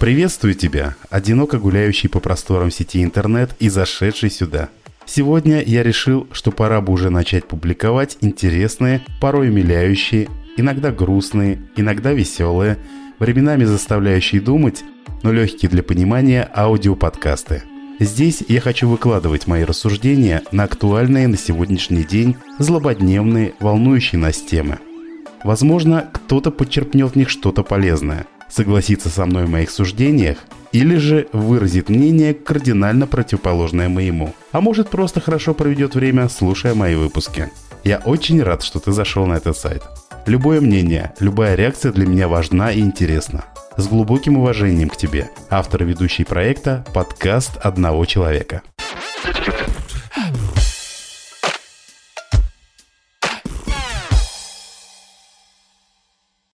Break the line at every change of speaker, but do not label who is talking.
Приветствую тебя, одиноко гуляющий по просторам сети интернет и зашедший сюда. Сегодня я решил, что пора бы уже начать публиковать интересные, порой умиляющие, иногда грустные, иногда веселые, временами заставляющие думать, но легкие для понимания аудиоподкасты. Здесь я хочу выкладывать мои рассуждения на актуальные на сегодняшний день злободневные, волнующие нас темы. Возможно, кто-то подчерпнет в них что-то полезное – согласится со мной в моих суждениях или же выразит мнение кардинально противоположное моему. А может просто хорошо проведет время, слушая мои выпуски. Я очень рад, что ты зашел на этот сайт. Любое мнение, любая реакция для меня важна и интересна. С глубоким уважением к тебе, автор ведущий проекта «Подкаст одного человека».